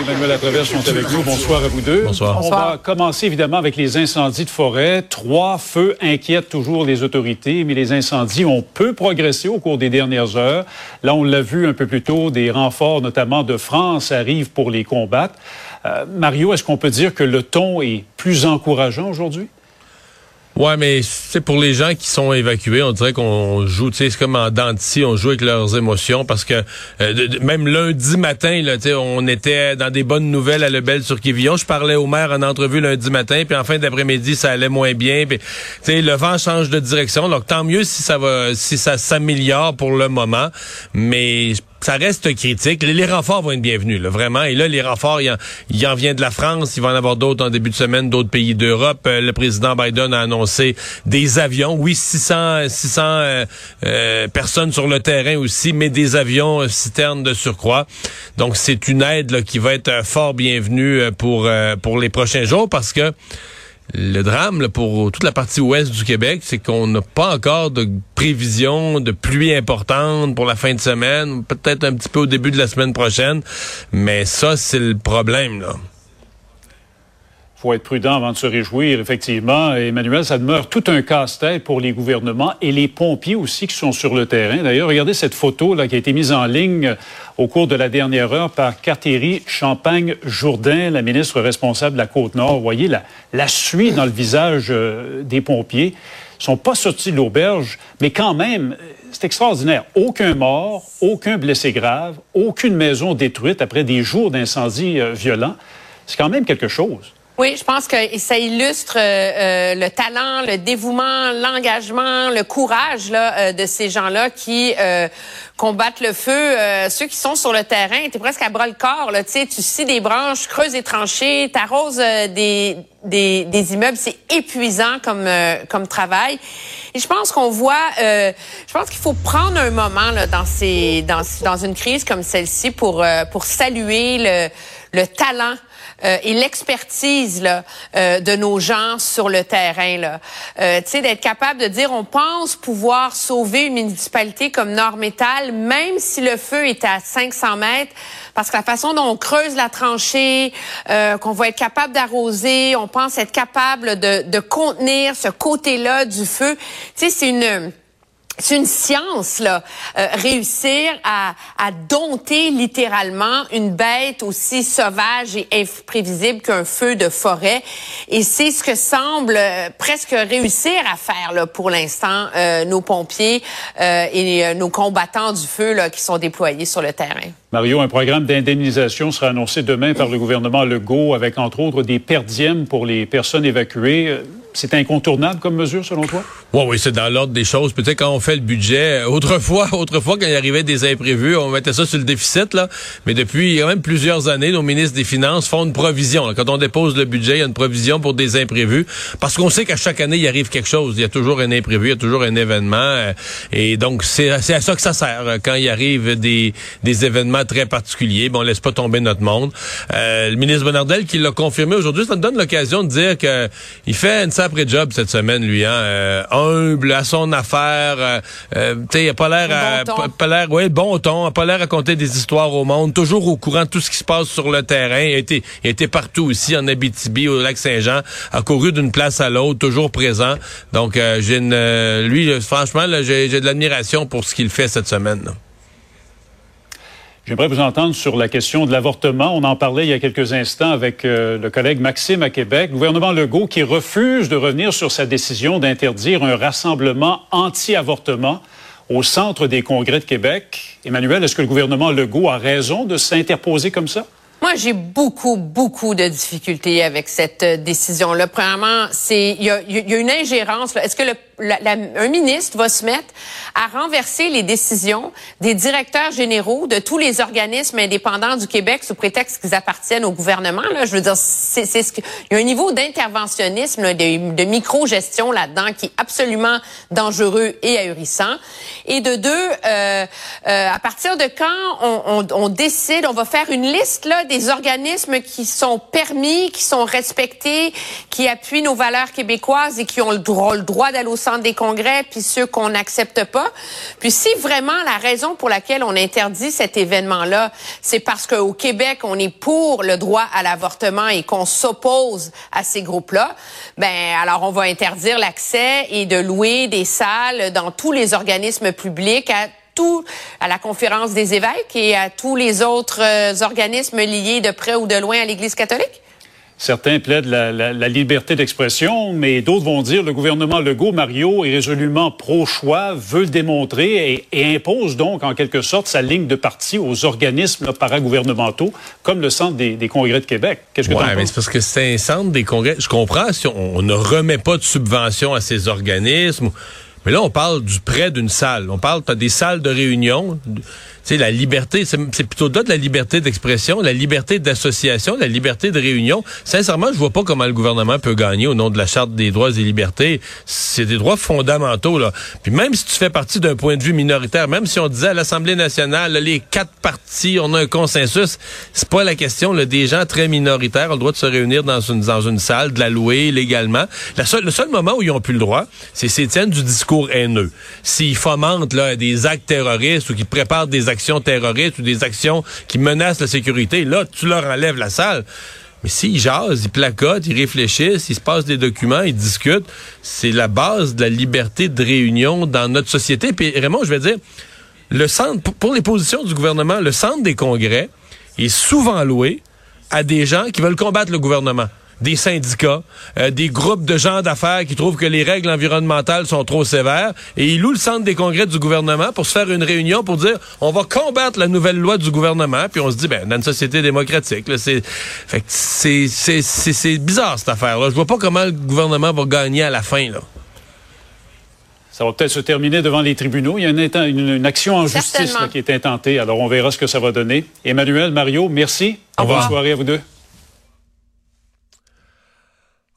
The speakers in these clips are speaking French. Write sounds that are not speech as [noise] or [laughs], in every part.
Emmanuel Latraverse sont avec nous. Bonsoir à vous deux. Bonsoir. On va commencer évidemment avec les incendies de forêt. Trois feux inquiètent toujours les autorités, mais les incendies ont peu progressé au cours des dernières heures. Là, on l'a vu un peu plus tôt, des renforts notamment de France arrivent pour les combattre. Euh, Mario, est-ce qu'on peut dire que le ton est plus encourageant aujourd'hui? Ouais, mais c'est pour les gens qui sont évacués, on dirait qu'on joue, tu sais, c'est comme en dentiste, on joue avec leurs émotions parce que euh, même lundi matin, là, tu sais, on était dans des bonnes nouvelles à Lebel sur Quévillon. Je parlais au maire en entrevue lundi matin, puis en fin d'après-midi, ça allait moins bien. Puis, tu sais, le vent change de direction, donc tant mieux si ça va, si ça s'améliore pour le moment. Mais ça reste critique. Les, renforts vont être bienvenus, là, vraiment. Et là, les renforts, il en, en vient de la France. Il va en avoir d'autres en début de semaine, d'autres pays d'Europe. Euh, le président Biden a annoncé des avions. Oui, 600, 600 euh, euh, personnes sur le terrain aussi, mais des avions citernes de surcroît. Donc, c'est une aide là, qui va être fort bienvenue pour, pour les prochains jours parce que le drame pour toute la partie ouest du Québec, c'est qu'on n'a pas encore de prévision de pluie importante pour la fin de semaine, peut-être un petit peu au début de la semaine prochaine, mais ça, c'est le problème. là faut être prudent avant de se réjouir, effectivement. Emmanuel, ça demeure tout un casse-tête pour les gouvernements et les pompiers aussi qui sont sur le terrain. D'ailleurs, regardez cette photo là, qui a été mise en ligne au cours de la dernière heure par Cartéry Champagne-Jourdain, la ministre responsable de la Côte-Nord. Vous voyez la, la suie dans le visage euh, des pompiers. Ils sont pas sortis de l'auberge, mais quand même, c'est extraordinaire. Aucun mort, aucun blessé grave, aucune maison détruite après des jours d'incendie euh, violents. C'est quand même quelque chose. Oui, je pense que ça illustre euh, euh, le talent, le dévouement, l'engagement, le courage là, euh, de ces gens-là qui combattent le feu. ceux qui sont sur le terrain, t'es presque à bras le corps. Là, tu scies des branches, creuses des tranchées, t'arroses des, des, immeubles. C'est épuisant comme comme travail. Et je pense qu'on voit, je pense qu'il faut prendre un moment là, dans ces dans dans une crise comme celle-ci pour pour saluer le le talent euh, et l'expertise là, euh, de nos gens sur le terrain. Là. Euh, tu sais, d'être capable de dire, on pense pouvoir sauver une municipalité comme Nord-Métal, même si le feu est à 500 mètres, parce que la façon dont on creuse la tranchée, qu'on va être capable d'arroser, on pense être capable de, de contenir ce côté-là du feu. Tu sais, c'est une c'est une science, là, euh, réussir à, à, dompter littéralement une bête aussi sauvage et imprévisible qu'un feu de forêt. Et c'est ce que semble euh, presque réussir à faire là, pour l'instant euh, nos pompiers et nos combattants du feu là, qui sont déployés sur le terrain. Mario, un programme d'indemnisation sera annoncé demain par le gouvernement Legault avec entre autres des perdièmes pour les personnes évacuées c'est incontournable comme mesure selon toi? Oui, oui, c'est dans l'ordre des choses. Peut-être quand on fait le budget, euh, autrefois, [laughs] autrefois, quand il arrivait des imprévus, on mettait ça sur le déficit, là. Mais depuis quand même plusieurs années, nos ministres des Finances font une provision. Quand on dépose le budget, il y a une provision pour des imprévus. Parce qu'on sait qu'à chaque année, il arrive quelque chose. Il y a toujours un imprévu, il y a toujours un événement. Euh, et donc, c'est à ça que ça sert. Euh, quand il arrive des, des événements très particuliers, bon, on laisse pas tomber notre monde. le ministre Bonardel, qui l'a confirmé aujourd'hui, ça nous donne l'occasion de dire que il fait une après job cette semaine, lui, hein, euh, humble à son affaire, euh, euh tu sais, il a pas l'air, bon pas, l'air, ouais, bon ton, a pas l'air à raconter des histoires au monde, toujours au courant de tout ce qui se passe sur le terrain. Il a été, il a été partout aussi en Abitibi, au lac Saint-Jean, a couru d'une place à l'autre, toujours présent. Donc, euh, j'ai une, lui, franchement, j'ai, j'ai de l'admiration pour ce qu'il fait cette semaine. Là. J'aimerais vous entendre sur la question de l'avortement. On en parlait il y a quelques instants avec euh, le collègue Maxime à Québec. Le gouvernement Legault qui refuse de revenir sur sa décision d'interdire un rassemblement anti-avortement au centre des congrès de Québec. Emmanuel, est-ce que le gouvernement Legault a raison de s'interposer comme ça? Moi, j'ai beaucoup, beaucoup de difficultés avec cette euh, décision-là. Premièrement, c'est il y y a, une ingérence. Est-ce que le un ministre va se mettre à renverser les décisions des directeurs généraux de tous les organismes indépendants du Québec sous prétexte qu'ils appartiennent au gouvernement. Là, je veux dire, c'est ce que, il y a un niveau d'interventionnisme, de, de micro-gestion là-dedans qui est absolument dangereux et ahurissant. Et de deux, euh, euh, à partir de quand on, on, on, décide, on va faire une liste là des organismes qui sont permis, qui sont respectés, qui appuient nos valeurs québécoises et qui ont le droit, le droit d'aller au centre des congrès, puis ceux qu'on n'accepte pas. Puis si vraiment la raison pour laquelle on interdit cet événement-là, c'est parce qu'au Québec, on est pour le droit à l'avortement et qu'on s'oppose à ces groupes-là, ben alors on va interdire l'accès et de louer des salles dans tous les organismes publics à tout à la conférence des évêques et à tous les autres euh, organismes liés de près ou de loin à l'Église catholique? Certains plaident la, la, liberté d'expression, mais d'autres vont dire le gouvernement Legault, Mario, est résolument pro-choix, veut le démontrer et, impose donc en quelque sorte sa ligne de parti aux organismes paragouvernementaux, comme le Centre des, congrès de Québec. Qu'est-ce que ouais, mais c'est parce que c'est un centre des congrès. Je comprends si on ne remet pas de subvention à ces organismes. Mais là, on parle du prêt d'une salle. On parle, tu as des salles de réunion sais, la liberté, c'est plutôt de la liberté d'expression, la liberté d'association, la liberté de réunion. Sincèrement, je vois pas comment le gouvernement peut gagner au nom de la Charte des droits et libertés. C'est des droits fondamentaux, là. Puis même si tu fais partie d'un point de vue minoritaire, même si on disait à l'Assemblée nationale, les quatre partis, on a un consensus, c'est pas la question, là, des gens très minoritaires ont le droit de se réunir dans une, dans une salle, de la louer légalement. La seule, le seul moment où ils ont plus le droit, c'est s'ils tiennent du discours haineux. S'ils fomentent, là, des actes terroristes ou qu'ils préparent des actions terroristes ou des actions qui menacent la sécurité, là, tu leur enlèves la salle. Mais s'ils jasent, ils placotent, ils réfléchissent, ils se passent des documents, ils discutent, c'est la base de la liberté de réunion dans notre société. Puis Raymond, je vais dire, le centre, pour les positions du gouvernement, le centre des congrès est souvent loué à des gens qui veulent combattre le gouvernement des syndicats, euh, des groupes de gens d'affaires qui trouvent que les règles environnementales sont trop sévères et ils louent le centre des congrès du gouvernement pour se faire une réunion pour dire on va combattre la nouvelle loi du gouvernement puis on se dit ben dans une société démocratique c'est c'est c'est c'est bizarre cette affaire là je vois pas comment le gouvernement va gagner à la fin là ça va peut-être se terminer devant les tribunaux. Il y a une, action en justice qui est intentée. Alors, on verra ce que ça va donner. Emmanuel, Mario, merci. Au revoir. Bonne soirée à vous deux.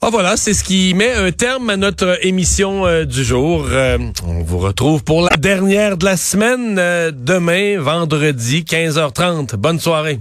Ah voilà, c'est ce qui met un terme à notre émission euh, du jour. Euh, on vous retrouve pour la dernière de la semaine euh, demain, vendredi, 15h30. Bonne soirée.